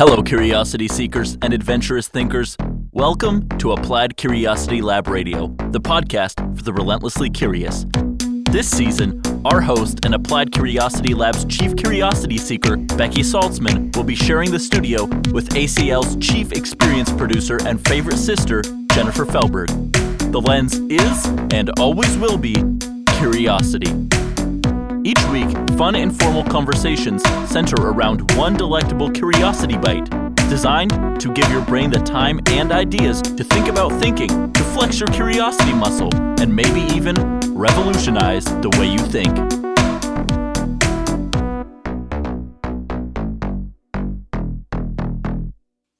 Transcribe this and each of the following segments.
Hello, curiosity seekers and adventurous thinkers. Welcome to Applied Curiosity Lab Radio, the podcast for the relentlessly curious. This season, our host and Applied Curiosity Lab's chief curiosity seeker, Becky Saltzman, will be sharing the studio with ACL's chief experience producer and favorite sister, Jennifer Felberg. The lens is, and always will be, curiosity. Each week, fun, informal conversations center around one delectable curiosity bite, designed to give your brain the time and ideas to think about thinking, to flex your curiosity muscle, and maybe even revolutionize the way you think.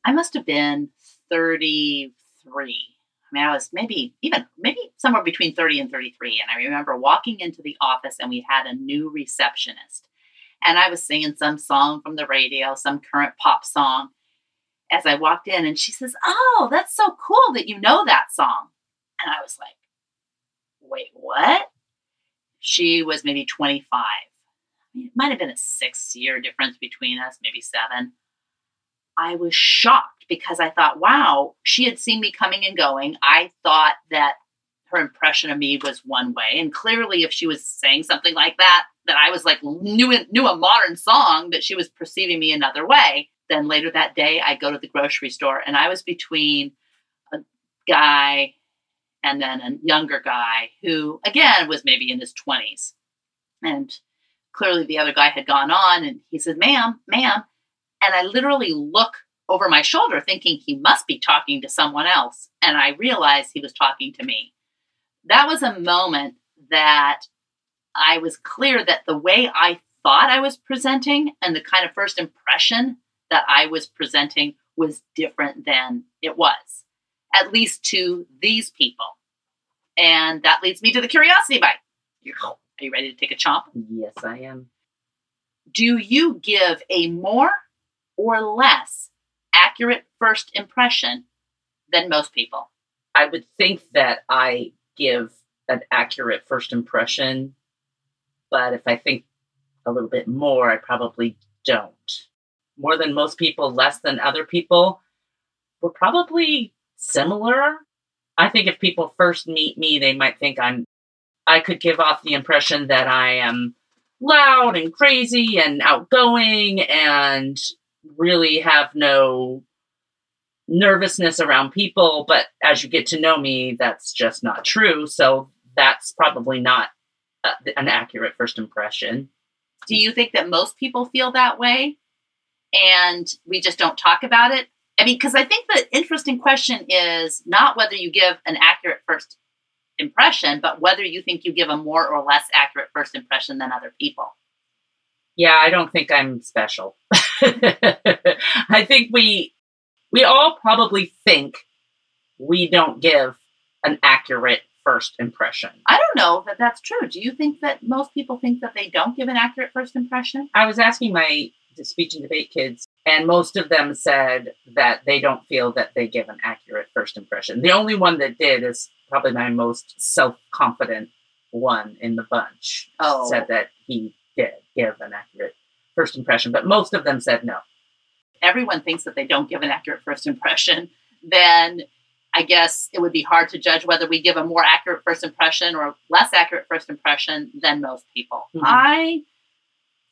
I must have been 33. I mean, I was maybe even maybe somewhere between 30 and 33. And I remember walking into the office and we had a new receptionist. And I was singing some song from the radio, some current pop song as I walked in. And she says, Oh, that's so cool that you know that song. And I was like, Wait, what? She was maybe 25. I mean, it might have been a six year difference between us, maybe seven. I was shocked because I thought, wow, she had seen me coming and going. I thought that her impression of me was one way. And clearly, if she was saying something like that, that I was like knew, knew a modern song, that she was perceiving me another way. Then later that day, I go to the grocery store and I was between a guy and then a younger guy who, again, was maybe in his 20s. And clearly the other guy had gone on and he said, ma'am, ma'am. And I literally look over my shoulder thinking he must be talking to someone else. And I realized he was talking to me. That was a moment that I was clear that the way I thought I was presenting and the kind of first impression that I was presenting was different than it was, at least to these people. And that leads me to the curiosity bite. Are you ready to take a chomp? Yes, I am. Do you give a more or less accurate first impression than most people? I would think that I give an accurate first impression, but if I think a little bit more, I probably don't. More than most people, less than other people. We're probably similar. I think if people first meet me, they might think I'm, I could give off the impression that I am loud and crazy and outgoing and really have no nervousness around people. But as you get to know me, that's just not true. So that's probably not uh, an accurate first impression. Do you think that most people feel that way and we just don't talk about it? I mean, because I think the interesting question is not whether you give an accurate first impression, but whether you think you give a more or less accurate first impression than other people. Yeah, I don't think I'm special. I think we we all probably think we don't give an accurate first impression. I don't know that that's true. Do you think that most people think that they don't give an accurate first impression? I was asking my speech and debate kids, and most of them said that they don't feel that they give an accurate first impression. The only one that did is probably my most self confident one in the bunch. Oh. Said that he did give an accurate first impression, but most of them said no. Everyone thinks that they don't give an accurate first impression. Then I guess it would be hard to judge whether we give a more accurate first impression or less accurate first impression than most people. Mhm. I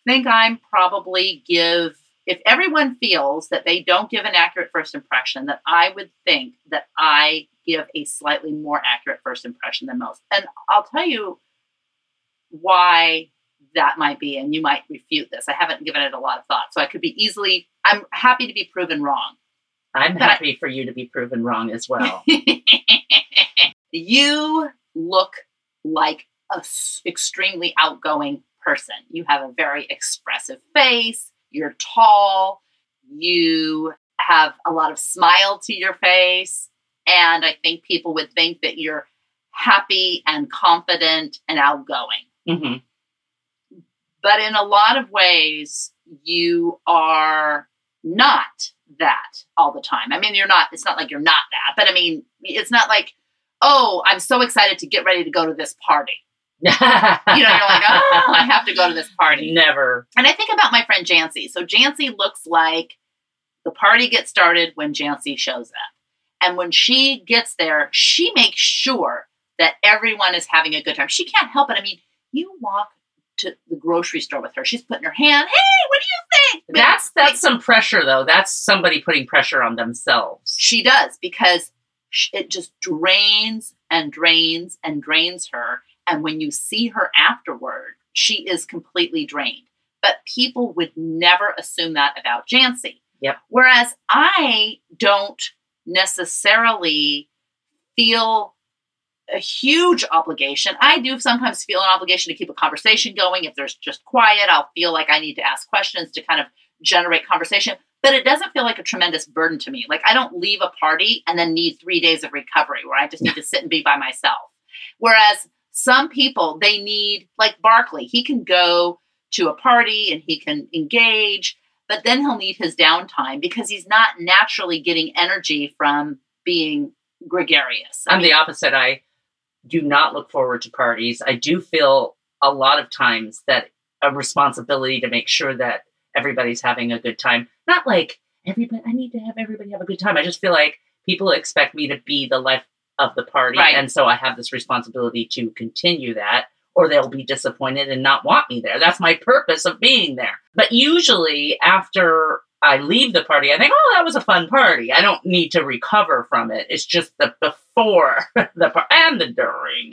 think I'm probably give if everyone feels that they don't give an accurate first impression, that I would think that I give a slightly more accurate first impression than most. And I'll tell you why that might be, and you might refute this. I haven't given it a lot of thought, so I could be easily. I'm happy to be proven wrong. I'm But I- happy for you to be proven wrong as well. you look like a s- extremely outgoing person. You have a very expressive face. You're tall. You have a lot of smile to your face. And I think people would think that you're happy and confident and outgoing. hmm But in a lot of ways, you are not that all the time. I mean, you're not, it's not like you're not that, but I mean, it's not like, oh, I'm so excited to get ready to go to this party. You know, you're like, oh, I have to go to this party. Never. And I think about my friend Jancy. So Jancy looks like The party gets started when Jancy shows up. And when she gets there, she makes sure that everyone is having a good time. She can't help it. I mean, you walk to the grocery store with her. She's putting her hand, hey, what do you think? That's that's some pressure though. That's somebody putting pressure on themselves. She does because it just drains and drains and drains her. And when you see her afterward, she is completely drained. But people would never assume that about Jancy. Yep. Whereas I don't necessarily feel a huge obligation. I do sometimes feel an obligation to keep a conversation going. If there's just quiet, I'll feel like I need to ask questions to kind of generate conversation. But it doesn't feel like a tremendous burden to me. Like I don't leave a party and then need three days of recovery where I just need to sit and be by myself. Whereas some people, they need, like Barkley, he can go to a party and he can engage, but then he'll need his downtime because he's not naturally getting energy from being gregarious. I am the opposite. I do not look forward to parties. I do feel a lot of times that a responsibility to make sure that everybody's having a good time. Not like everybody, I need to have everybody have a good time. I just feel like people expect me to be the life of the party. Right. And so I have this responsibility to continue that, or they'll be disappointed and not want me there. That's my purpose of being there. But usually, after I leave the party, I think, oh, that was a fun party. I don't need to recover from it. It's just the before the part and the during.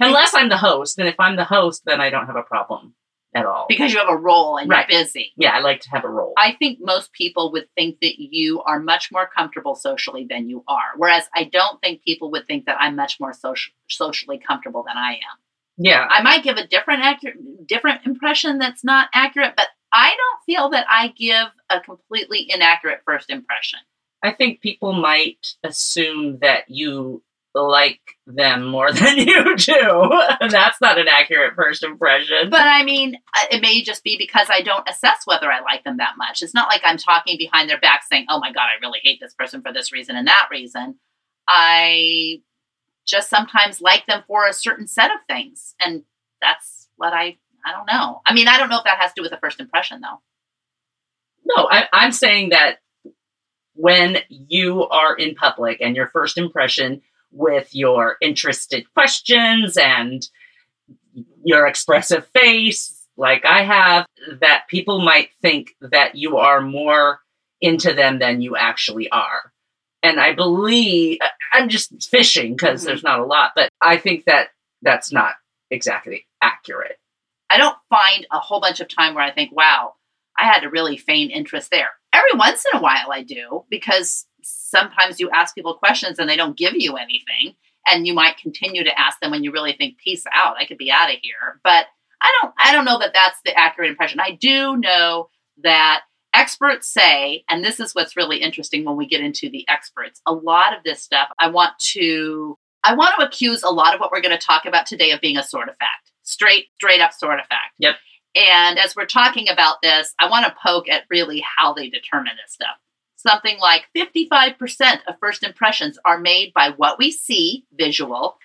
Unless I'm the host. And if I'm the host, then I don't have a problem at all. Because you have a role and Right. you're busy. Yeah, I like to have a role. I think most people would think that you are much more comfortable socially than you are. Whereas I don't think people would think that I'm much more social, socially comfortable than I am. yeah. I might give a different accurate, different impression that's not accurate, but I don't feel that I give a completely inaccurate first impression. I think people might assume that you like them more than you do. That's not an accurate first impression. But I mean, uh, it may just be because I don't assess whether I like them that much. It's not like I'm talking behind their back saying, oh my God, I really hate this person for this reason and that reason. I just sometimes like them for a certain set of things. And that's what I, I don't know. I mean, I don't know if that has to do with the first impression though. No, I, I'm saying that when you are in public and your first impression with your interested questions and your expressive face, like I have, that people might think that you are more into them than you actually are. And I believe, I'm just fishing because Mhm. there's not a lot, but I think that that's not exactly accurate. I don't find a whole bunch of time where I think, wow, I had to really feign interest there. Every once in a while I do because sometimes you ask people questions and they don't give you anything and you might continue to ask them when you really think peace out I could be out of here. But I don't I don't know that that's the accurate impression. I do know that experts say and this is what's really interesting when we get into the experts a lot of this stuff I want to I want to accuse a lot of what we're going to talk about today of being a sort of fact straight straight up sort of fact Yep. and as we're talking about this, I want to poke at really how they determine this stuff. Something like 55% of first impressions are made by what we see, visual.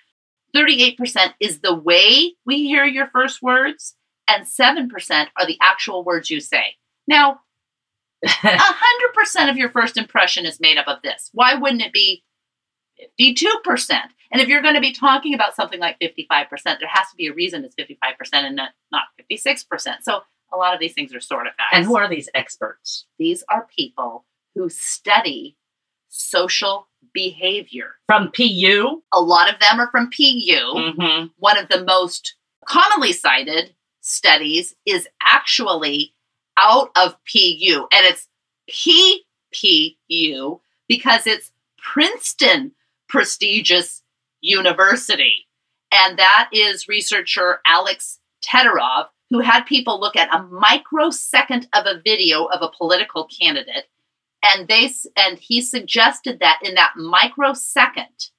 38% is the way we hear your first words, and 7% are the actual words you say. Now, 100% of your first impression is made up of this. Why wouldn't it be 52%? And if you're going to be talking about something like 55%, there has to be a reason it's 55% and not, not 56%. So a lot of these things are sort of facts. and who are these experts? these are people who study social behavior. From PU? A lot of them are from PU. Mm-hmm. One of the most commonly cited studies is actually out of PU, and it's PPU because it's Princeton prestigious university. And that is researcher Alex Todorov, who had people look at a microsecond of a video of a political candidate. And they and he suggested that in that microsecond,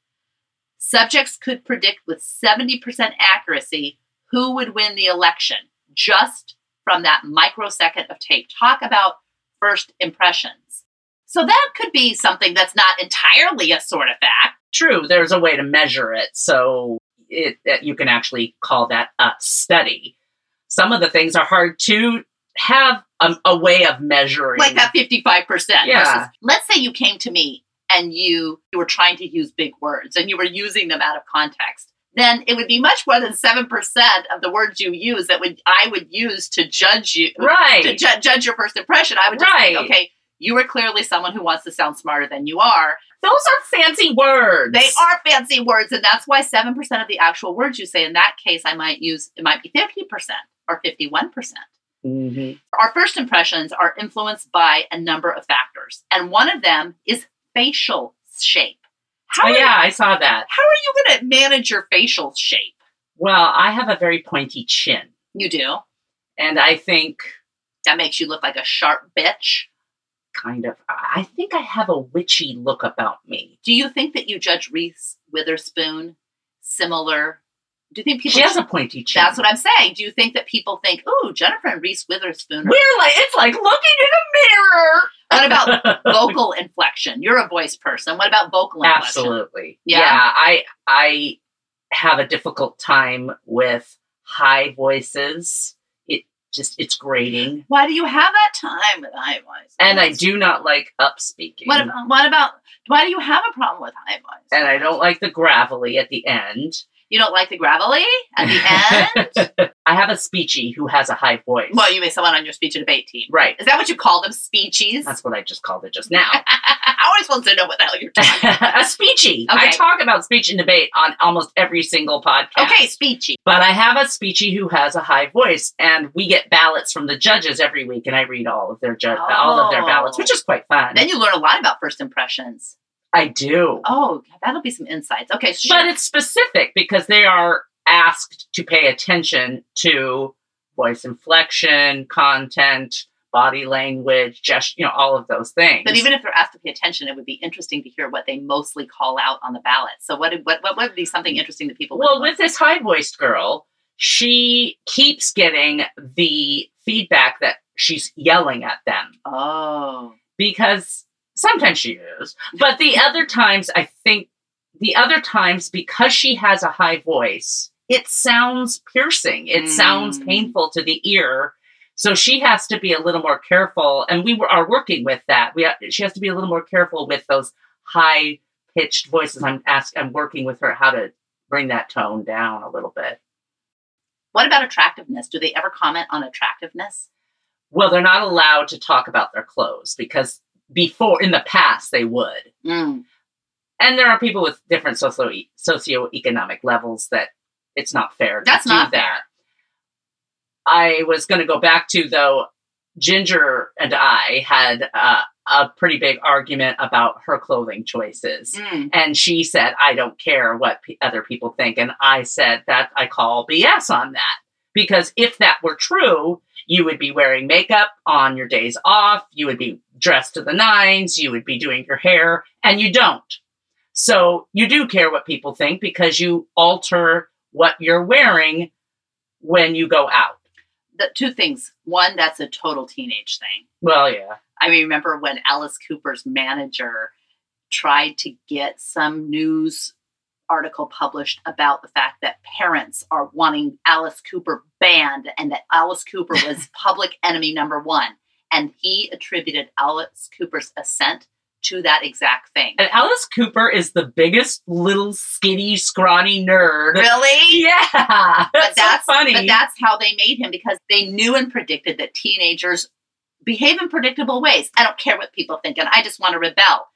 subjects could predict with 70% accuracy who would win the election just from that microsecond of tape. Talk about first impressions. So that could be something that's not entirely a sort of fact. True, there's a way to measure it, so it that you can actually call that a study. Some of the things are hard to have a, a way of measuring. like that 55% Yeah. versus let's say you came to me and you you were trying to use big words and you were using them out of context then it would be much more than 7% of the words you use that would I would use to judge you Right. to ju- judge your first impression I would just Right. think okay you are clearly someone who wants to sound smarter than you are Those are fancy words. they are fancy words and that's why 7% of the actual words you say in that case I might use it might be 50% or 51% Mhm. our first impressions are influenced by a number of factors, and one of them is facial shape. How, Oh, yeah, I saw that. how are you going to manage your facial shape? Well, I have a very pointy chin. You do. And I think, That makes you look like a sharp bitch. Kind of, I think I have a witchy look about me. Do you think that you judge Reese Witherspoon similar? Do you think people? She has a pointy chin. that's what I'm saying. Do you think that people think, "Oh, Jennifer and Reese Witherspoon"? Are, We're like, it's like looking in a mirror. what about vocal inflection? You're a voice person. What about vocal inflection? Absolutely. Yeah. I I have a difficult time with high voices. Just it's grating. Why do you have that time with high voice? And I do not like up speaking. What about, what about why do you have a problem with high voice? and I don't like the gravelly at the end. You don't like the gravelly at the end? I have a speechy who has a high voice. well, you mean someone on your speech and debate team. right. Is that what you call them? Speechies? That's what I just called it just now. I always supposed to know what the hell you're talking about. a speechy. I talk about speech and debate on almost every single podcast. Okay, speechy. But I have a speechy who has a high voice, and we get ballots from the judges every week, and I read all of their ju- all of their ballots, Oh. which is quite fun. Then you learn a lot about first impressions. I do, Oh, that'll be some insights. Okay, sure. but it's specific because they are asked to pay attention to voice inflection, content, body language, just you know, all of those things. But even if they're asked to pay attention, it would be interesting to hear what they mostly call out on the ballot. So what what what would be something interesting that people Well, with this high voiced girl, she keeps getting the feedback that she's yelling at them Oh. because sometimes she is, but the other times, I think the other times, because she has a high voice, it sounds piercing, it sounds Mm. painful to the ear. So she has to be a little more careful, and we were, are working with that. We she has to be a little more careful with those high pitched voices. I'm ask I'm working with her how to bring that tone down a little bit. What about attractiveness? Do they ever comment on attractiveness? Well, they're not allowed to talk about their clothes because before in the past they would. Mm. And there are people with different socio socioeconomic levels that it's not fair to That's do not that. I was going to go back to though Ginger and I had uh, a pretty big argument about her clothing choices. Mm. And she said, I don't care what p- other people think. And I said that I call BS on that. Because if that were true, you would be wearing makeup on your days off, you would be dressed to the nines, you would be doing your hair, and you don't. So you do care what people think because you alter what you're wearing when you go out. The two things. One, that's a total teenage thing. Well, yeah. I remember when Alice Cooper's manager tried to get some news article published about the fact that parents are wanting Alice Cooper banned and that Alice Cooper was public enemy number one. And he attributed Alice Cooper's ascent to that exact thing. And Alice Cooper is the biggest little skinny, scrawny nerd. Really? Yeah. But That's, that's so funny. But that's how they made him because they knew and predicted that teenagers behave in predictable ways. I don't care what people think, and I just want to rebel.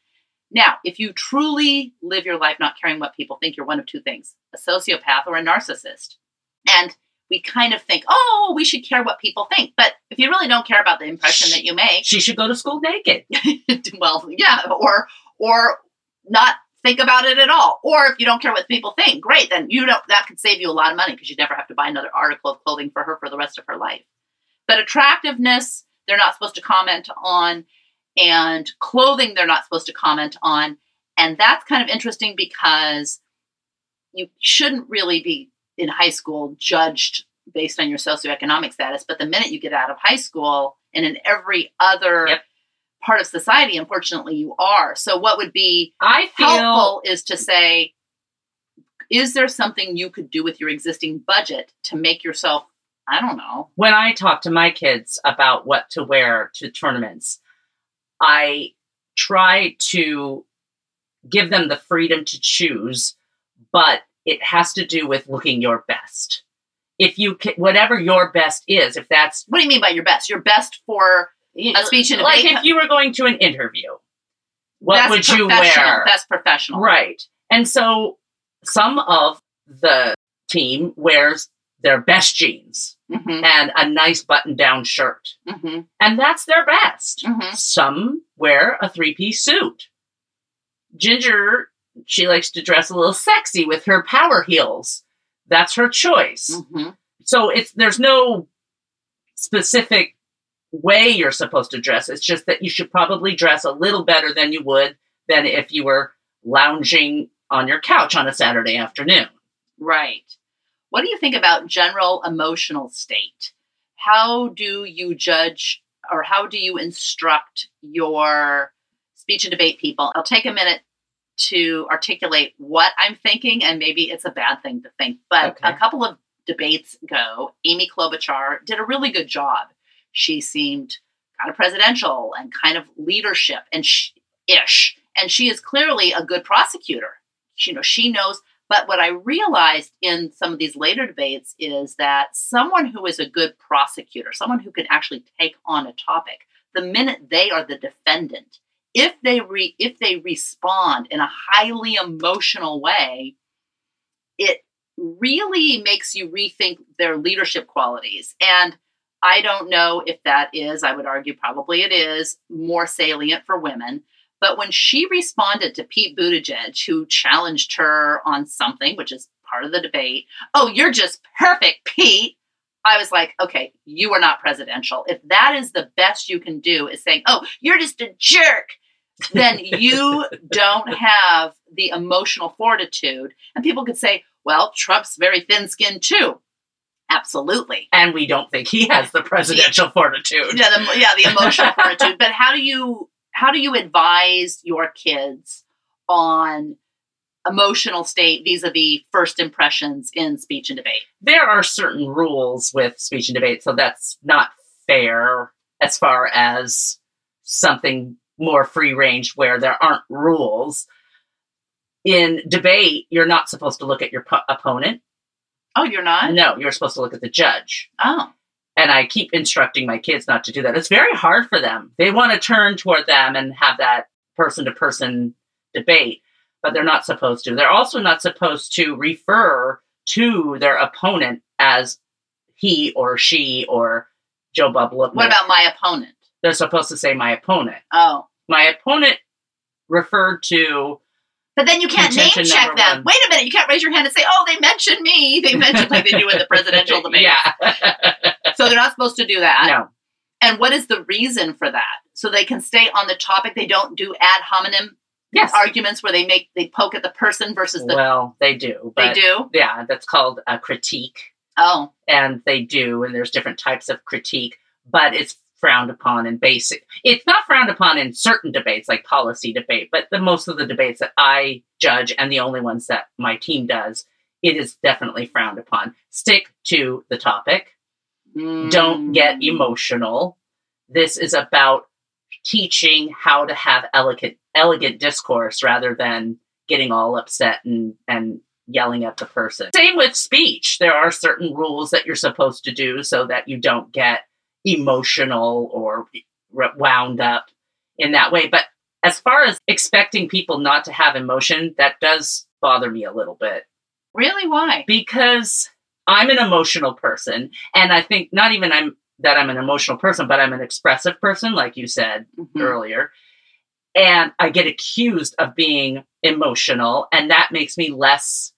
Now, if you truly live your life not caring what people think, you're one of two things a sociopath or a narcissist. And we kind of think, oh, we should care what people think. But if you really don't care about the impression that you make, she should go to school naked. well, yeah, or or not think about it at all. Or if you don't care what people think, great, then you know that could save you a lot of money because you never have to buy another article of clothing for her for the rest of her life. But attractiveness, they're not supposed to comment on, and clothing, they're not supposed to comment on. And that's kind of interesting because you shouldn't really be in high school judged based on your socioeconomic status. But the minute you get out of high school and in every other Yep. part of society, unfortunately, you are. So, what would be I feel helpful is to say, is there something you could do with your existing budget to make yourself I don't know. When I talk to my kids about what to wear to tournaments, I try to give them the freedom to choose, but it has to do with looking your best. If you can, whatever your best is, if that's What do you mean by your best? Your best for a speech and like if you were going to an interview, what best would you wear? Best professional. Right. And so some of the team wears their best jeans hmm and a nice button down shirt. hmm And that's their best. hmm Some wear a three piece suit. Ginger, she likes to dress a little sexy with her power heels. That's her choice. hmm So it's there's no specific way you're supposed to dress. It's just that you should probably dress a little better than you would than if you were lounging on your couch on a Saturday afternoon. Right. What do you think about general emotional state? How do you judge or how do you instruct your speech and debate people? I'll take a minute to articulate what I'm thinking, and maybe it's a bad thing to think. But Okay. a couple of debates ago, Amy Klobuchar did a really good job. She seemed kind of presidential and kind of leadership and sh- ish, and she is clearly a good prosecutor. She, you know, she knows but what I realized in some of these later debates is that someone who is a good prosecutor, someone who can actually take on a topic, the minute they are the defendant, if they re, if they respond in a highly emotional way, it really makes you rethink their leadership qualities. And I don't know if that is, I would argue probably it is more salient for women. But when she responded to Pete Buttigieg, who challenged her on something, which is part of the debate, oh, you're just perfect, Pete. I was like, okay, you are not presidential. If that is the best you can do, is saying, oh, you're just a jerk, then you don't have the emotional fortitude. And people could say, well, Trump's very thin skinned too. Absolutely. And we don't think he has the presidential fortitude. Yeah, the, yeah, the emotional fortitude. But how do you how do you advise your kids on emotional state vis-a-vis first impressions in speech and debate? There are certain rules with speech and debate, so that's not fair as far as something more free range where there aren't rules. In debate, you're not supposed to look at your po- opponent. Oh, you're not? No, you're supposed to look at the judge. Oh. And I keep instructing my kids not to do that. It's very hard for them. They want to turn toward them and have that person to person debate, but they're not supposed to. They're also not supposed to refer to their opponent as he or she or Joe Bubble. What about my opponent? They're supposed to say my opponent. Oh. My opponent referred to But then you can't name check them. one. Wait a minute, you can't raise your hand and say, "Oh, they mentioned me." They mentioned like they do in the presidential debate. Yeah. So they're not supposed to do that. no. And what is the reason for that? So they can stay on the topic. They don't do ad hominem Yes. arguments where they make they poke at the person versus the well, they do. they do. Yeah, that's called a critique. Oh, and they do and there's different types of critique but it's frowned upon in basic it's not frowned upon in certain debates like policy debate but the most of the debates that i judge and the only ones that my team does it is definitely frowned upon. Stick to the topic. Don't get Mm. emotional. This is about teaching how to have elegant elegant discourse rather than getting all upset and and yelling at the person. Same with speech. There are certain rules that you're supposed to do so that you don't get emotional or wound up in that way but as far as expecting people not to have emotion that does bother me a little bit Really? Why? because I'm an emotional person, and I think not even I'm that I'm an emotional person, but I'm an expressive person, like you said Mhm. earlier. And I get accused of being emotional, and that makes me less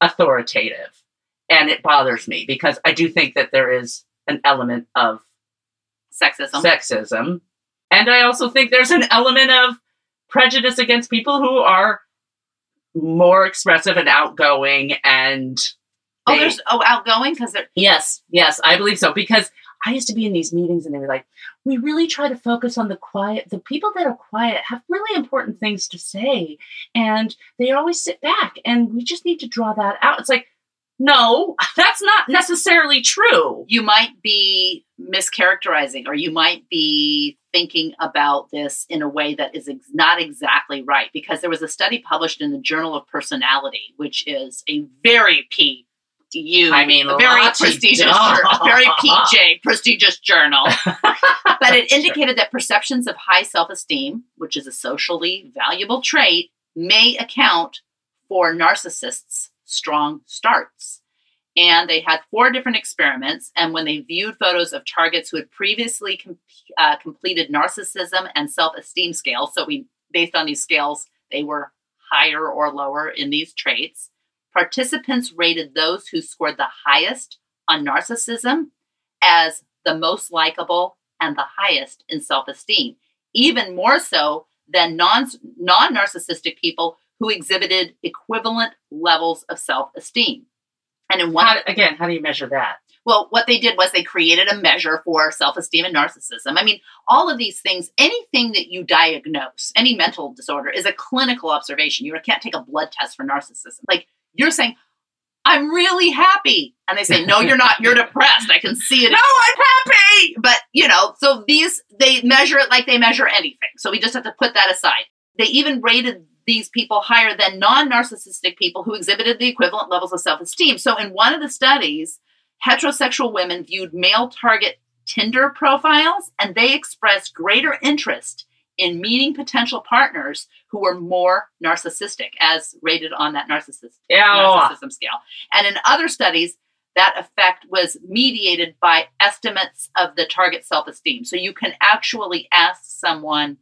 authoritative. And it bothers me because I do think that there is an element of Sexism. sexism. And I also think there's an element of prejudice against people who are more expressive and outgoing and oh, there's oh outgoing because they're Yes, yes, I believe so because I used to be in these meetings and they were like, we really try to focus on the quiet. The people that are quiet have really important things to say and they always sit back and we just need to draw that out. It's like, no, that's not necessarily true. You might be mischaracterizing, or you might be thinking about this in a way that is ex- not exactly right. Because there was a study published in the Journal of Personality, which is a very P. You, I mean, a very prestigious, a very PJ prestigious journal. but it indicated that perceptions of high self-esteem, which is a socially valuable trait, may account for narcissists' strong starts. And they had four different experiments. And when they viewed photos of targets who had previously com- uh, completed narcissism and self-esteem scales, so we based on these scales, they were higher or lower in these traits. Participants rated those who scored the highest on narcissism as the most likable and the highest in self-esteem, even more so than non non-narcissistic people who exhibited equivalent levels of self-esteem. And in one How, again, how do you measure that? well, what they did was they created a measure for self esteem and narcissism. I mean, all of these things, anything that you diagnose, any mental disorder, is a clinical observation. You can't take a blood test for narcissism. Like you're saying, I'm really happy. And they say, No, you're not. You're depressed. I can see it. No, I'm happy. But, you know, so these, they measure it like they measure anything. So we just have to put that aside. They even rated these people higher than non narcissistic people who exhibited the equivalent levels of self esteem. So in one of the studies, heterosexual women viewed male target Tinder profiles and they expressed greater interest in meeting potential partners who were more narcissistic, as rated on that narcissist, narcissism scale. And in other studies, that effect was mediated by estimates of the target self esteem. So you can actually ask someone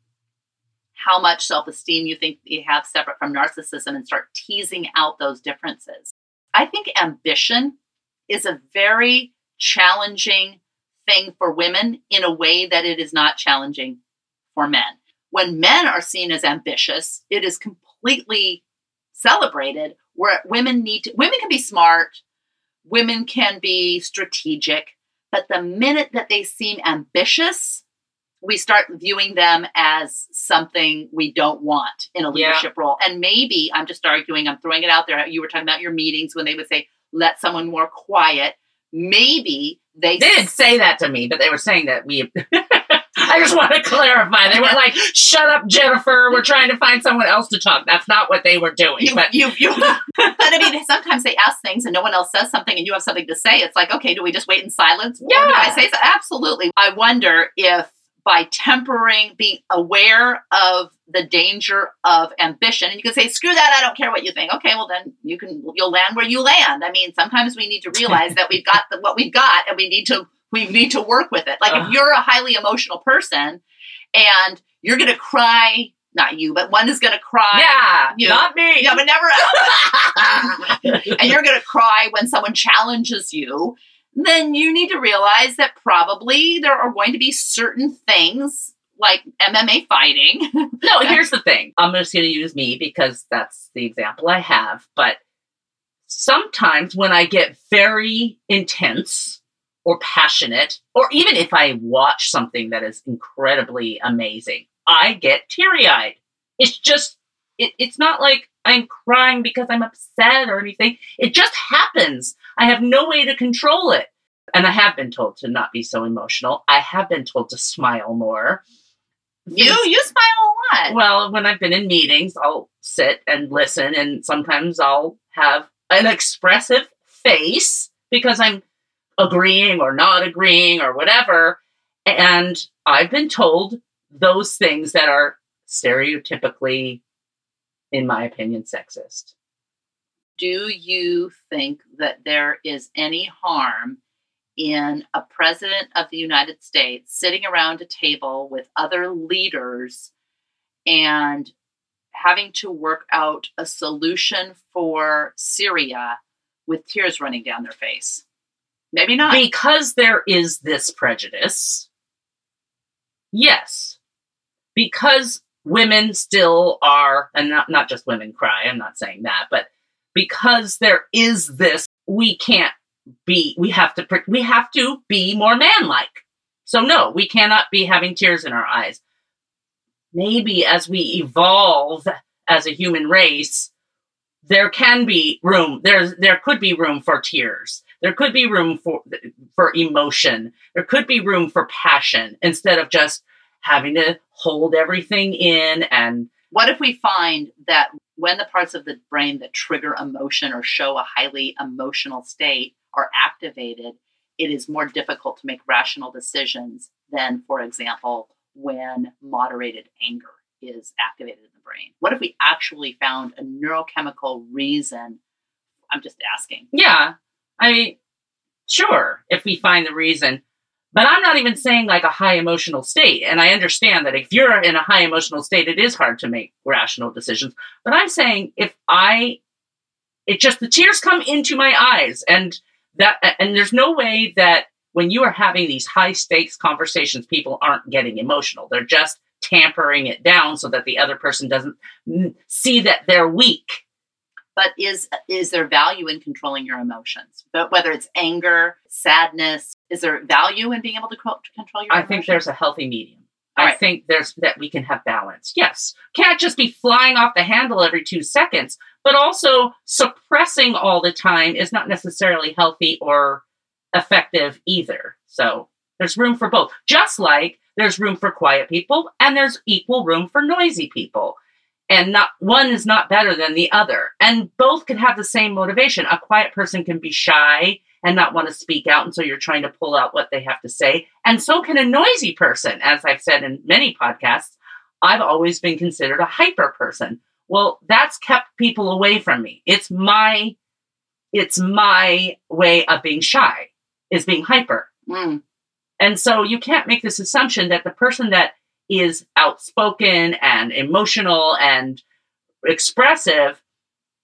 how much self esteem you think they have separate from narcissism and start teasing out those differences. I think ambition is a very challenging thing for women in a way that it is not challenging for men. When men are seen as ambitious, it is completely celebrated where women need to women can be smart, women can be strategic, but the minute that they seem ambitious, we start viewing them as something we don't want in a Yeah. leadership role. And maybe I'm just arguing, I'm throwing it out there. You were talking about your meetings when they would say, let someone more quiet. Maybe they, They didn't say that to me, but they were saying that we. I just want to clarify. They were like, "Shut up, Jennifer. We're trying to find someone else to talk." That's not what they were doing. you, but you, you, but I mean, sometimes they ask things and no one else says something and you have something to say. It's like, okay, do we just wait in silence? Yeah. I say so? Absolutely. I wonder if by tempering, being aware of the danger of ambition, and you can say, screw that, I don't care what you think. Okay, well then you can, you'll land where you land. I mean, sometimes we need to realize that we've got the, what we've got and we need to, we need to work with it. Like if you're a highly emotional person and you're to cry, not you, but one is going to cry. yeah, you- not me. Yeah, but never. and you're going to cry when someone challenges you, then you need to realize that probably there are going to be certain things like MMA fighting. no, here's the thing. I'm just going to use me because that's the example I have. But sometimes when I get very intense or passionate, or even if I watch something that is incredibly amazing, I get teary eyed. It's just, it, it's not like I'm crying because I'm upset or anything. It just happens. I have no way to control it. And I have been told to not be so emotional. I have been told to smile more. you you smile a lot. Well, when I've been in meetings, I'll sit and listen, and sometimes I'll have an expressive face because I'm agreeing or not agreeing or whatever. And I've been told those things that are stereotypically, in my opinion, sexist. Do you think that there is any harm in a president of the United States sitting around a table with other leaders and having to work out a solution for Syria with tears running down their face? Maybe not. Because there is this prejudice, yes. Because women still are, and not, not just women cry, I'm not saying that, but because there is this, we can't be, we have to, we have to be more manlike. So no, we cannot be having tears in our eyes. Maybe as we evolve as a human race, there can be room there's there could be room for tears there could be room for for emotion there could be room for passion instead of just having to hold everything in and What if we find that when the parts of the brain that trigger emotion or show a highly emotional state are activated, it is more difficult to make rational decisions than, for example, when moderated anger is activated in the brain? What if we actually found a neurochemical reason? I'm just asking. yeah i mean sure if we find the reason but i'm not even saying like a high emotional state. And i understand that if you're in a high emotional state it is hard to make rational decisions. But i'm saying if i it just the tears come into my eyes. And that and there's no way that when you are having these high stakes conversations people aren't getting emotional. They're just tampering it down so that the other person doesn't see that they're weak But is is there value in controlling your emotions? But whether it's anger, sadness, is there value in being able to, co- to control your I emotions? think there's a healthy medium. All I right. think there's that we can have balance. Yes. Can't just be flying off the handle every two seconds, but also suppressing all the time is not necessarily healthy or effective either. So there's room for both. Just like there's room for quiet people and there's equal room for noisy people. And not one is not better than the other. And both can have the same motivation. A quiet person can be shy and not want to speak out. And so you're trying to pull out what they have to say. And so can a noisy person. As I've said in many podcasts, I've always been considered a hyper person. Well, that's kept people away from me. It's my it's my way of being shy is being hyper. Mm, And so you can't make this assumption that the person that is outspoken and emotional and expressive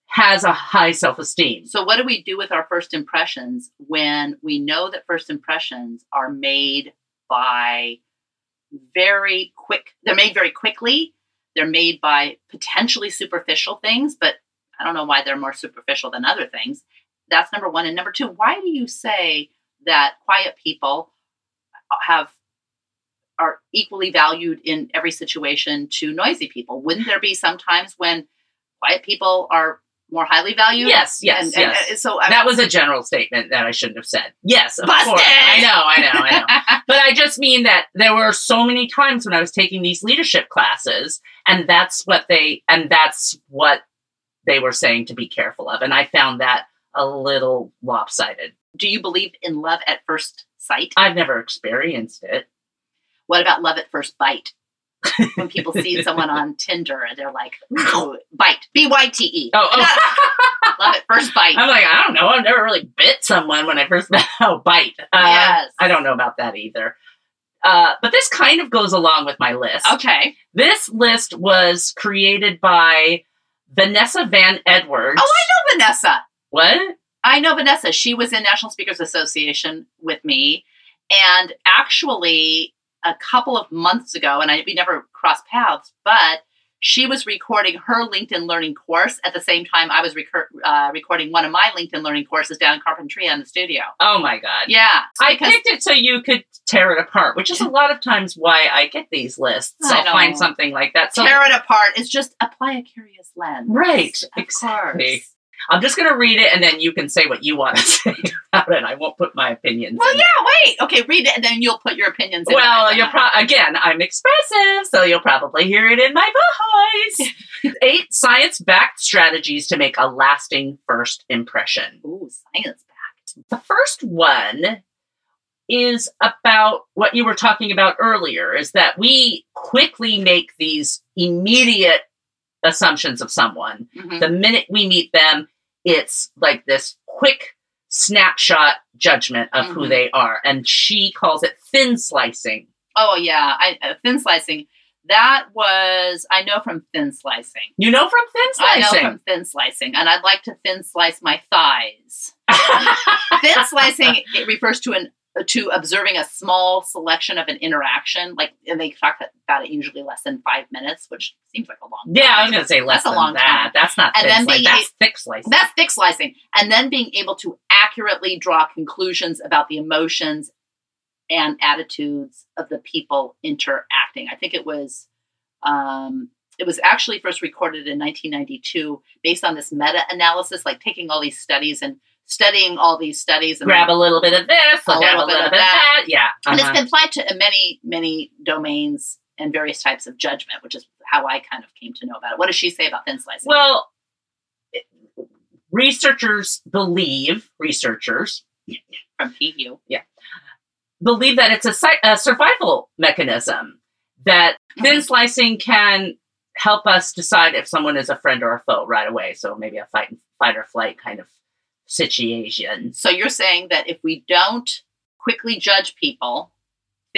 has a high self-esteem. So, what do we do with our first impressions when we know that first impressions are made by very quick, they're made very quickly, they're made by potentially superficial things, but I don't know why they're more superficial than other things. That's number one. And number two, why do you say that quiet people have are equally valued in every situation to noisy people? Wouldn't there be some times when quiet people are more highly valued? Yes, yes, And- and- yes. and so I that was a general statement that I shouldn't have said. Yes, of Busted! course. I know, I know, I know. but I just mean that there were so many times when I was taking these leadership classes, and that's what they and that's what they were saying to be careful of, and I found that a little lopsided. do you believe in love at first sight? I've never experienced it. What about love at first bite? when people see someone on Tinder and they're like, bite, B Y T E. Oh, oh. Love at first bite. I'm like, I don't know. I've never really bit someone when I first met. Oh, bite. Uh, Yes. I don't know about that either. Uh, but this kind of goes along with my list. Okay. This list was created by Vanessa Van Edwards. Oh, I know Vanessa. What? I know Vanessa. She was in National Speakers Association with me. And actually, a couple of months ago, and I, we never crossed paths, but she was recording her LinkedIn Learning course at the same time I was recor- uh, recording one of my LinkedIn Learning courses down in Carpinteria in the studio. Oh my God. Yeah. I picked it so you could tear it apart, which is a lot of times why I get these lists. I I'll find something like that. So, tear it apart is just apply a curious lens. right. Of Exactly. course. I'm just going to read it and then you can say what you want to say about it. I won't put my opinions. Well, yeah, wait. Okay, read it and then you'll put your opinions in. Well, you'll pro- again, I'm expressive, so you'll probably hear it in my voice. Eight science-backed strategies to make a lasting first impression. Ooh, science backed. The first one is about what you were talking about earlier is that we quickly make these immediate assumptions of someone. Mhm. The minute we meet them, it's like this quick snapshot judgment of who Mhm. they are. And she calls it thin slicing. Oh, yeah. I, uh, thin slicing. That was, I know from thin slicing. You know from thin slicing? I know from thin slicing. And I'd like to thin slice my thighs. thin slicing, it refers to an to observing a small selection of an interaction, like, and they talk about it usually less than five minutes, which seems like a long. yeah, I was going to say less That's a than long that. time. That's not And thin then being That's thick slicing. That's thick slicing. And then being able to accurately draw conclusions about the emotions and attitudes of the people interacting. I think it was um, It was actually first recorded in 1992 based on this meta analysis, like taking all these studies and studying all these studies and grab a little bit of this, A little bit of that. that. Yeah. and uh-huh. it's been applied to many, many domains and various types of judgment, which is how I kind of came to know about it. What does she say about thin slicing? Well, it- researchers believe, researchers from PU. Yeah, believe that it's a, a survival mechanism, that thin slicing can help us decide if someone is a friend or a foe right away. So maybe a fight, fight or flight kind of situation. So you're saying that if we don't quickly judge people,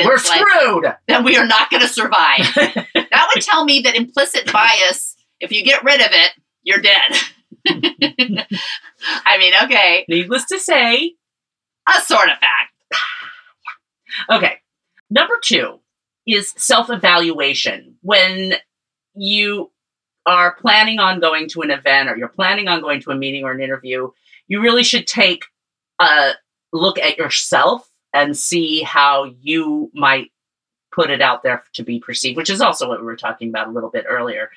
We're screwed. then we are not going to survive. that would tell me that implicit bias, if you get rid of it, you're dead. I mean, okay, Needless to say, a sort of fact. Okay. Number two is self evaluation. When you are planning on going to an event or you're planning on going to a meeting or an interview, you really should take a look at yourself and see how you might put it out there to be perceived, which is also what we were talking about a little bit earlier.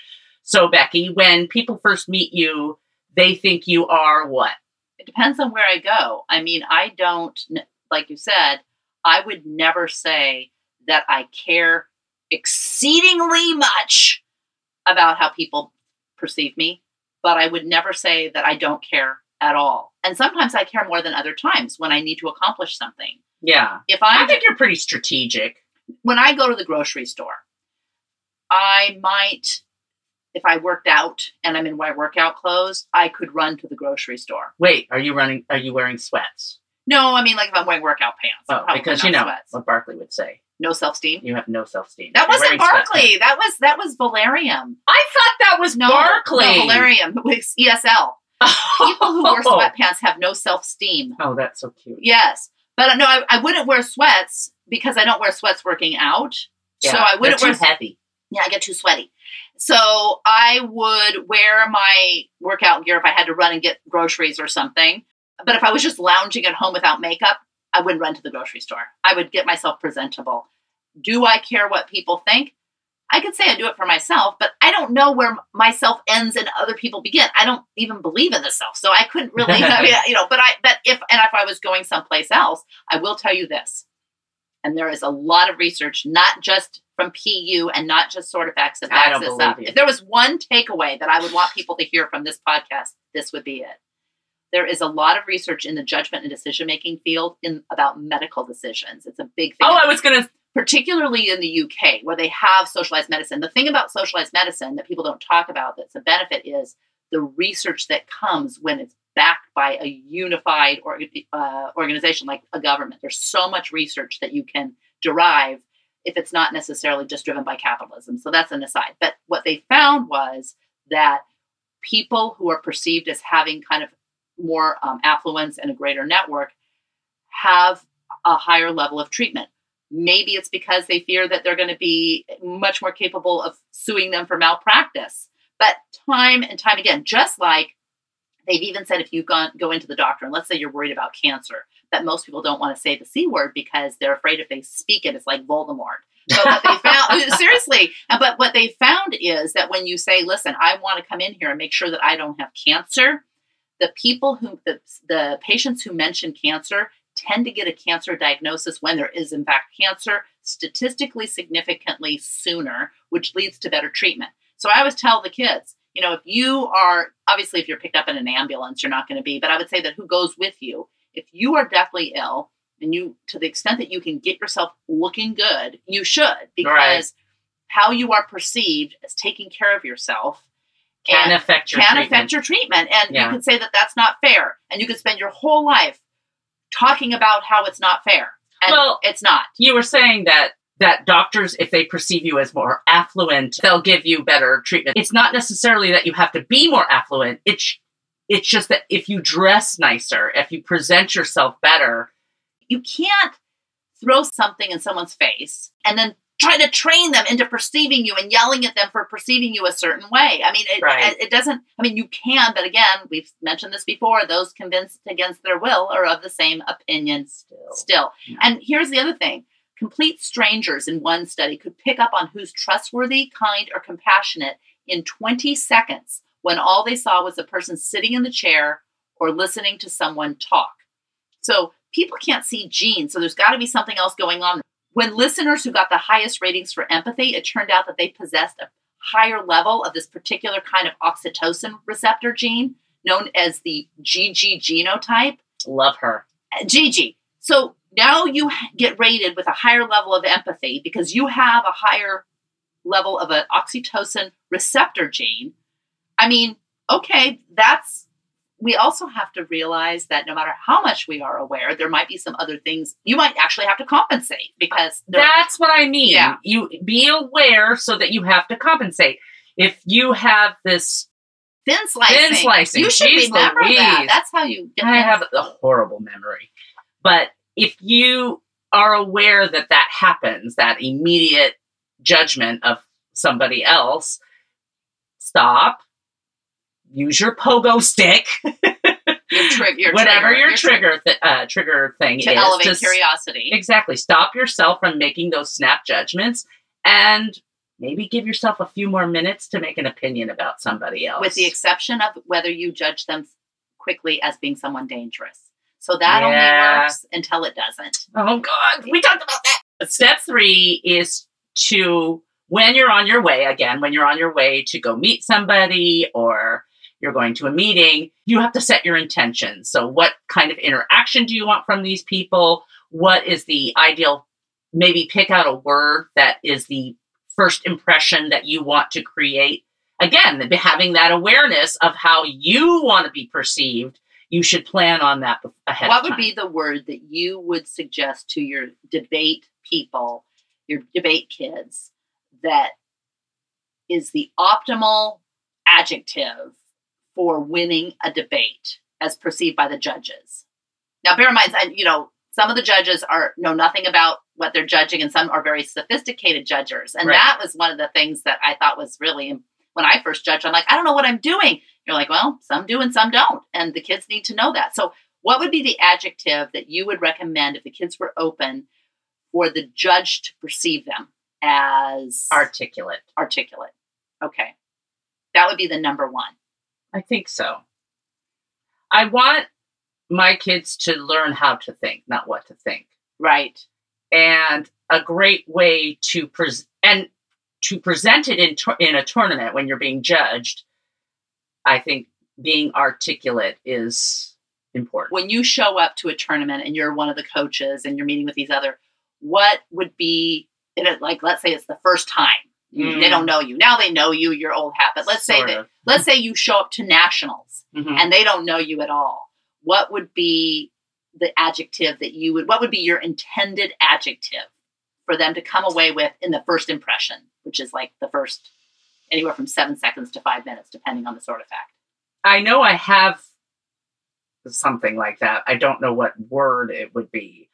So, Becky, when people first meet you, they think you are what? It depends on where I go. I mean, I don't, like you said, I would never say that I care exceedingly much about how people perceive me, but I would never say that I don't care at all. And sometimes I care more than other times when I need to accomplish something. Yeah. If I I'm think you're pretty strategic. when I go to the grocery store, I might, if I worked out and I'm in my workout clothes, I could run to the grocery store. Wait, are you running? Are you wearing sweats? No, I mean like if I'm wearing workout pants. Oh, because you know sweats. what Barkley would say. no self esteem. You have no self esteem. That wasn't Barkley. That was that was Valerium. I thought that was No, Barkley. no Valerium. It was ESL. People who wear oh. sweatpants have no self esteem. Oh, that's so cute. Yes, but no, I, I wouldn't wear sweats because I don't wear sweats working out. so I wouldn't wear heavy. yeah, I get too sweaty. So I would wear my workout gear if I had to run and get groceries or something. But if I was just lounging at home without makeup, I wouldn't run to the grocery store. I would get myself presentable. Do I care what people think? I could say I do it for myself, but I don't know where myself ends and other people begin. I don't even believe in the self, so I couldn't really, I mean, you know. But I, but if and if I was going someplace else, I will tell you this, and there is a lot of research, not just from PU and not just sort of facts that backs this up. you. If there was one takeaway that I would want people to hear from this podcast, this would be it. There is a lot of research in the judgment and decision making field in about medical decisions. It's a big thing Oh, I was gonna. Particularly in the UK where they have socialized medicine. The thing about socialized medicine that people don't talk about that's a benefit is the research that comes when it's backed by a unified or, uh, organization like a government. There's so much research that you can derive if it's not necessarily just driven by capitalism. So that's an aside. But what they found was that people who are perceived as having kind of more um, affluence and a greater network have a higher level of treatment. Maybe it's because they fear that they're going to be much more capable of suing them for malpractice. But time and time again, just like they've even said if you go, go into the doctor and let's say you're worried about cancer, that most people don't want to say the C word because they're afraid if they speak it, it's like Voldemort. But what they found, seriously, but what they found is that when you say, listen, I want to come in here and make sure that I don't have cancer, the people who, the, the patients who mention cancer tend to get a cancer diagnosis when there is, in fact, cancer statistically significantly sooner, which leads to better treatment. So I always tell the kids, you know, if you are, obviously, if you're picked up in an ambulance, you're not going to be, but I would say that who goes with you, if you are deathly ill, and you, to the extent that you can get yourself looking good, you should, because Right. how you are perceived as taking care of yourself Can affect your can treatment. affect your treatment. And Yeah. you could say that that's not fair. And you could spend your whole life talking about how it's not fair. And Well- it's not. you were saying that that doctors if they perceive you as more affluent they'll give you better treatment it's not necessarily that you have to be more affluent it's it's just that if you dress nicer if you present yourself better You can't throw something in someone's face and then try to train them into perceiving you and yelling at them for perceiving you a certain way. I mean, it, Right. it, it doesn't, I mean, you can, but again, we've mentioned this before those convinced against their will are of the same opinion still still. Yeah. And here's the other thing complete strangers in one study could pick up on who's trustworthy, kind, or compassionate in 20 seconds when all they saw was a person sitting in the chair or listening to someone talk. So people can't see genes, so there's got to be something else going on. When listeners who got the highest ratings for empathy, it turned out that they possessed a higher level of this particular kind of oxytocin receptor gene known as the GG genotype. Love her. Uh, GG. So now you get rated with a higher level of empathy because you have a higher level of an oxytocin receptor gene. I mean, okay, that's we also have to realize that no matter how much we are aware, there might be some other things you might actually have to compensate because that's what I mean. Yeah. You be aware so that you have to compensate. If you have this thin slicing, thin slicing, you should Jeez remember that. That's how you. Get I have a horrible memory. But if you are aware that that happens, that immediate judgment of somebody else, stop. Use your pogo stick, your trig- your whatever trigger, your trigger th- uh, trigger thing is to is. elevate curiosity. Exactly. Stop yourself from making those snap judgments, and maybe give yourself a few more minutes to make an opinion about somebody else. with the exception of whether you judge them quickly as being someone dangerous. So that Yeah. only works until it doesn't. Oh God, we talked about that. Step three is to when you're on your way again, when you're on your way to go meet somebody or you're going to a meeting, you have to set your intentions. So, what kind of interaction do you want from these people? What is the ideal? Maybe pick out a word that is the first impression that you want to create. Again, having that awareness of how you want to be perceived, you should plan on that ahead. what would be the word that you would suggest to your debate people, your debate kids, that is the optimal adjective for winning a debate as perceived by the judges? Now, bear in mind, I- you know, some of the judges are know nothing about what they're judging, and some are very sophisticated judges. And Right. that was one of the things that I thought was really when I first judged. I'm like, I don't know what I'm doing. You're like, well, some do and some don't, and the kids need to know that. So, what would be the adjective that you would recommend if the kids were open for the judge to perceive them as articulate? articulate? Okay, that would be the number one. I think so. I want my kids to learn how to think, not what to think. Right. And a great way to present and to present it in tour- in a tournament when you're being judged, I think being articulate is important. When you show up to a tournament and you're one of the coaches and you're meeting with these other, what would be? Like, let's say it's the first time You- they Mm. don't know you. Now they know you. You're old hat. But let's say Sort that of. let's say you show up to nationals Mhm. and they don't know you at all, what would be the adjective that you would, what would be your intended adjective for them to come away with in the first impression, which is like the first anywhere from seven seconds to five minutes, depending on the sort of fact. I know I have something like that. I don't know what word it would be.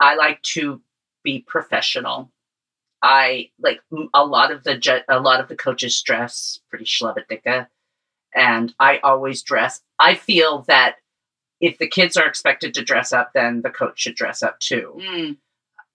I like to be professional. I like a lot of the a lot of the coaches dress pretty schlubadicka, and I always dress. I feel that if the kids are expected to dress up, then the coach should dress up too. Mm,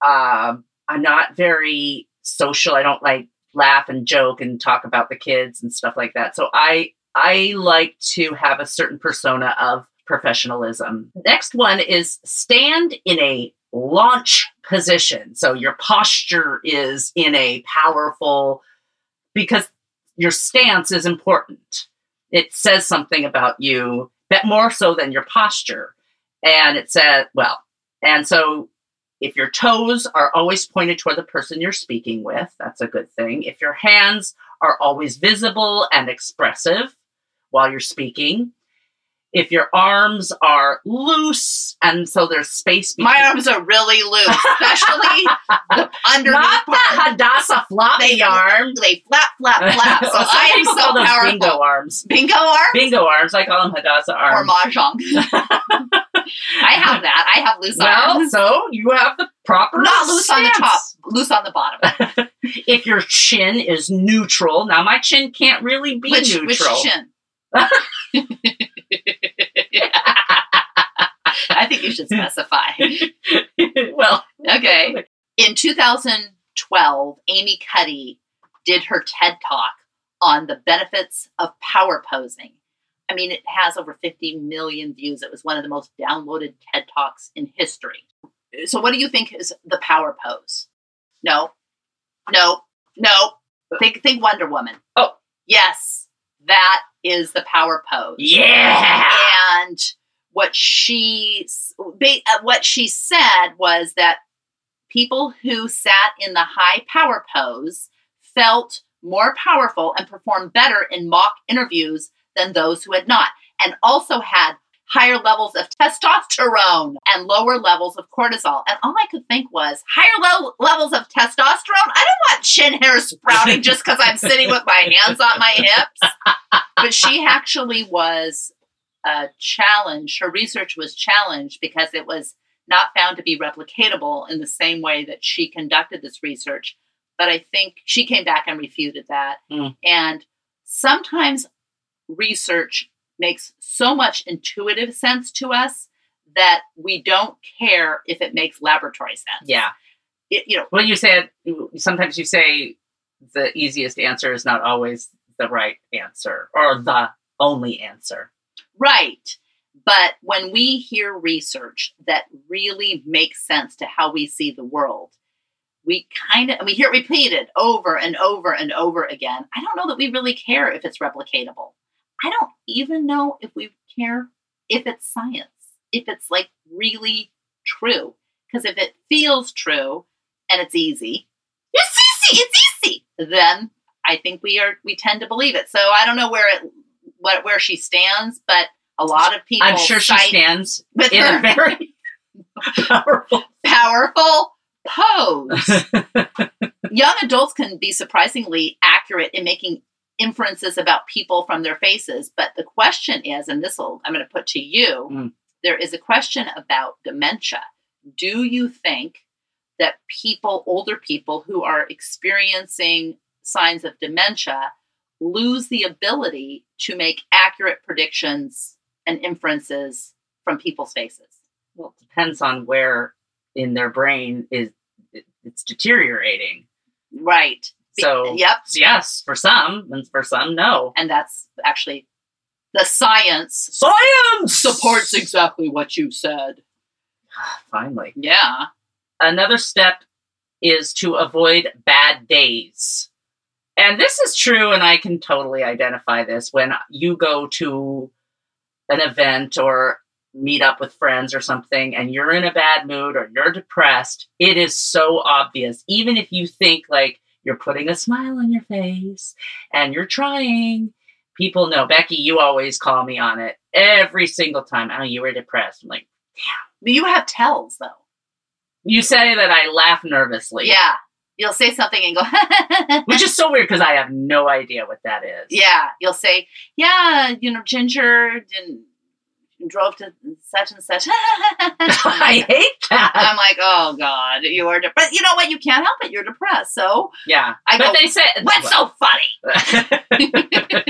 Um, I'm not very social. I don't like laugh and joke and talk about the kids and stuff like that. So I I like to have a certain persona of professionalism. Next one is stand in a launch position. So your posture is in a powerful because your stance is important. It says something about you that more so than your posture. And it says, well, and so if your toes are always pointed toward the person you're speaking with, that's a good thing. If your hands are always visible and expressive while you're speaking, if your arms are loose and so there's space between my arms are really loose, especially the underneath not the part. Hadassah floppy They- arms. They flap, flap, flap. So I am so those powerful. bingo arms. Bingo arms Bingo arms. I call them Hadassah arms. or mahjong. I have that. I have loose well, arms. so you have the proper Not loose on the top, loose on the bottom. if your chin is neutral, now my chin can't really be which, neutral. which chin? I think you should specify. well, Okay. In 2012, Amy Cuddy did her TED Talk on the benefits of power posing. I mean, it has over 50 million views. It was one of the most downloaded TED Talks in history. So, what do you think is the power pose? No, no, no. Think, think Wonder Woman. Oh. yes, that is the power pose. Yeah. And what she uh, what she said was that people who sat in the high power pose felt more powerful and performed better in mock interviews than those who had not, and also had higher levels of testosterone and lower levels of cortisol. And all I could think was higher level levels of testosterone. I don't want chin hair sprouting just because I'm sitting with my hands on my hips. But she actually was uh, challenged. Her research was challenged because it was not found to be replicatable in the same way that she conducted this research. But I think she came back and refuted that. Mm. And sometimes research makes so much intuitive sense to us that we don't care if it makes laboratory sense. Yeah. It, you know, Well, you said sometimes you say the easiest answer is not always the right answer or the only answer. Right. But when we hear research that really makes sense to how we see the world, we kind of, and we hear it repeated over and over and over again. I don't know that we really care if it's replicatable. I don't even know if we care if it's science, if it's like really true. Because if it feels true and it's easy, it's easy, it's easy, then I think we are, we tend to believe it. So I don't know where it, what, where she stands, but a lot of people I'm sure she stands with in her a very powerful. powerful pose. Young adults can be surprisingly accurate in making inferences about people from their faces, but the question is, and this will I'm going to put to you, Mm. there is a question about dementia. Do you think that people, older people who are experiencing signs of dementia, lose the ability to make accurate predictions and inferences from people's faces? Well, it depends on where in their brain is it's deteriorating. Right. So yep. yes, for some, and for some, no. and that's actually the science Science supports exactly what you said. Finally, Yeah. another step is to avoid bad days. And this is true, and I can totally identify this when you go to an event or meet up with friends or something and you're in a bad mood or you're depressed, it is so obvious. Even if you think like you're putting a smile on your face and you're trying, people know. Becky, you always call me on it every single time. Oh, you were depressed. I'm like, But you have tells though. you say that I laugh nervously. Yeah. You'll say something and go, Which is so weird because I have no idea what that is. yeah. You'll say, yeah, you know, Ginger didn't, drove to such and such. I hate that. I'm like, oh God, you are depressed. You know what? You can't help it. You're depressed. So yeah. I but go, they say what's so funny?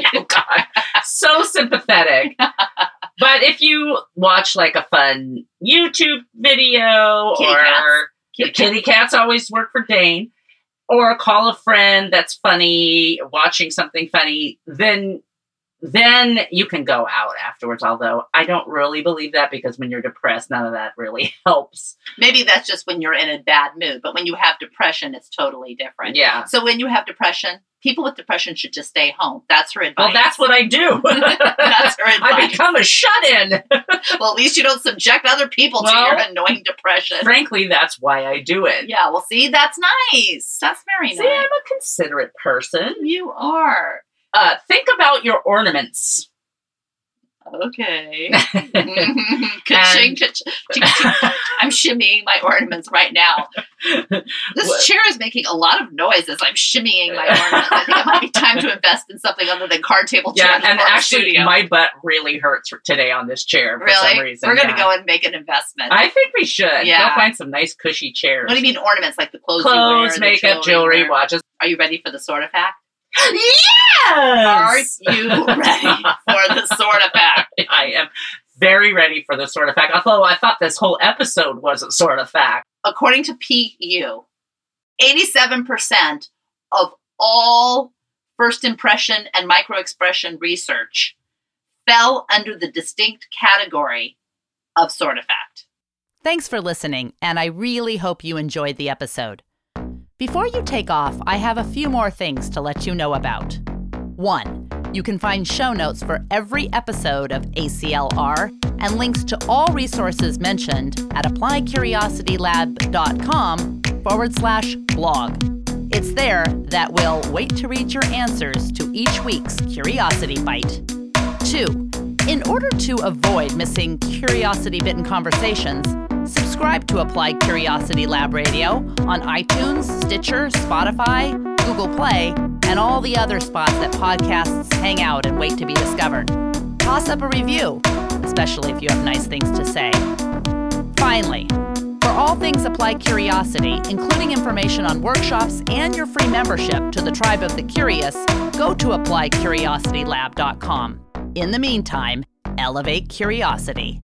oh God. So sympathetic. But if you watch like a fun YouTube video Kitty or cats. kitty, kitty cats always work for Dane, or call a friend that's funny, watching something funny, then then you can go out afterwards. Although I don't really believe that because when you're depressed, none of that really helps. Maybe that's just when you're in a bad mood, but when you have depression, it's totally different. Yeah. So when you have depression, people with depression should just stay home. That's her advice. Well, that's what I do. That's her advice. I become a shut-in. well, at least you don't subject other people to your annoying depression. Frankly, that's why I do it. yeah, well, see, that's nice. That's very nice. See. I'm a considerate person. You are. Uh, think about your ornaments. Okay. Ka-ching, ka-ching, ka-ching. I'm shimmying my ornaments right now. This What? chair is making a lot of noise as I'm shimmying my ornaments. I think it might be time to invest in something other than card table chairs. yeah, and actually, studio. my butt really hurts today on this chair for some reason. we're gonna yeah. go and make an investment. I think we should. Yeah. Go find some nice cushy chairs. what do you mean ornaments? Like the clothes, wear, Clothes, the makeup, jewelry, wear? watches. Are you ready for the sort of fact? Yes! Are you ready for the sort of fact? I am very ready for the sort of fact. Although I thought this whole episode was a sort of fact. According to PU, 87% of all first impression, and microexpression research fell under the distinct category of Sortifact. Thanks for listening, and I really hope you enjoyed the episode. Before you take off, I have a few more things to let you know about. One, you can find show notes for every episode of ACLR and links to all resources mentioned at appliedcuriositylab.com forward slash blog. It's there that will wait to read your answers to each week's Curiosity Bite. Two, in order to avoid missing curiosity bitten conversations, subscribe to Applied Curiosity Lab Radio on iTunes, Stitcher, Spotify, Google Play, and all the other spots that podcasts hang out and wait to be discovered. Toss up a review, especially if you have nice things to say. Finally, for all things Applied Curiosity, including information on workshops and your free membership to the Tribe of the Curious, go to appliedcuriositylab.com. In the meantime, elevate curiosity.